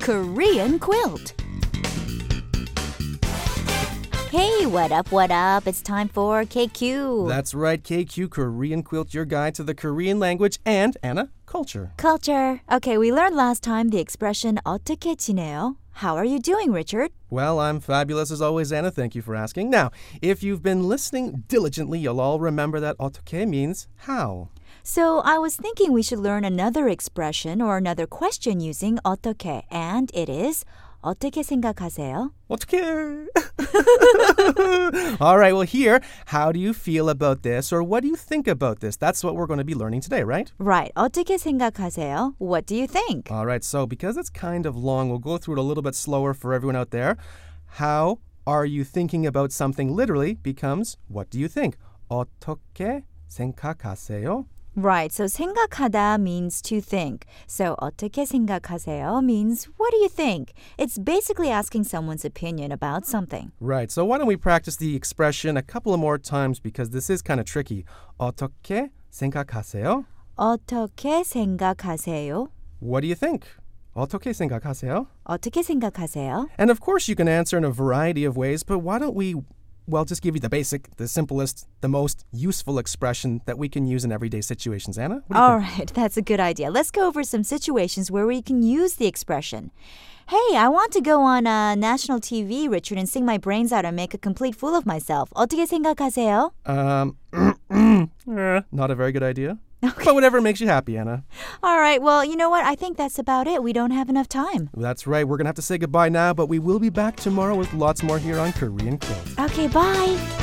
Korean quilt. Hey, what up, what up? It's time for KQ. That's right, KQ Korean Quilt, your guide to the Korean language and, Anna, culture. Culture. Okay, we learned last time the expression 어떻게 지내요? How are you doing, Richard? Well, I'm fabulous as always, Anna. Thank you for asking. Now, if you've been listening diligently, you'll all remember that 어떻게 means how. So I was thinking we should learn another expression or another question using 어떻게, and it is 어떻게 생각하세요? 어떻게? all right, well, here, how do you feel about this or what do you think about this? That's what we're going to be learning today, right? Right. 어떻게 생각하세요? What do you think? All right, so because it's kind of long, we'll go through it a little bit slower for everyone out there. How are you thinking about something literally becomes what do you think? 어떻게 생각하세요? Right. So 생각하다 means to think. So 어떻게 생각하세요 means what do you think? It's basically asking someone's opinion about something. Right. So why don't we practice the expression a couple of more times because this is kind of tricky. 어떻게 생각하세요? 어떻게 생각하세요? What do you think? 어떻게 생각하세요? 어떻게 생각하세요? And of course you can answer in a variety of ways, but why don't we well just give you the basic, the simplest, the most useful expression that we can use in everyday situations. Anna? What do you All think? right, that's a good idea. Let's go over some situations where we can use the expression. Hey, I want to go on uh, national TV, Richard, and sing my brains out and make a complete fool of myself. 어떻게 생각하세요? Um eh, not a very good idea. But whatever makes you happy, Anna. All right, well, you know what? I think that's about it. We don't have enough time. That's right. We're going to have to say goodbye now, but we will be back tomorrow with lots more here on Korean Quilt. Okay, bye.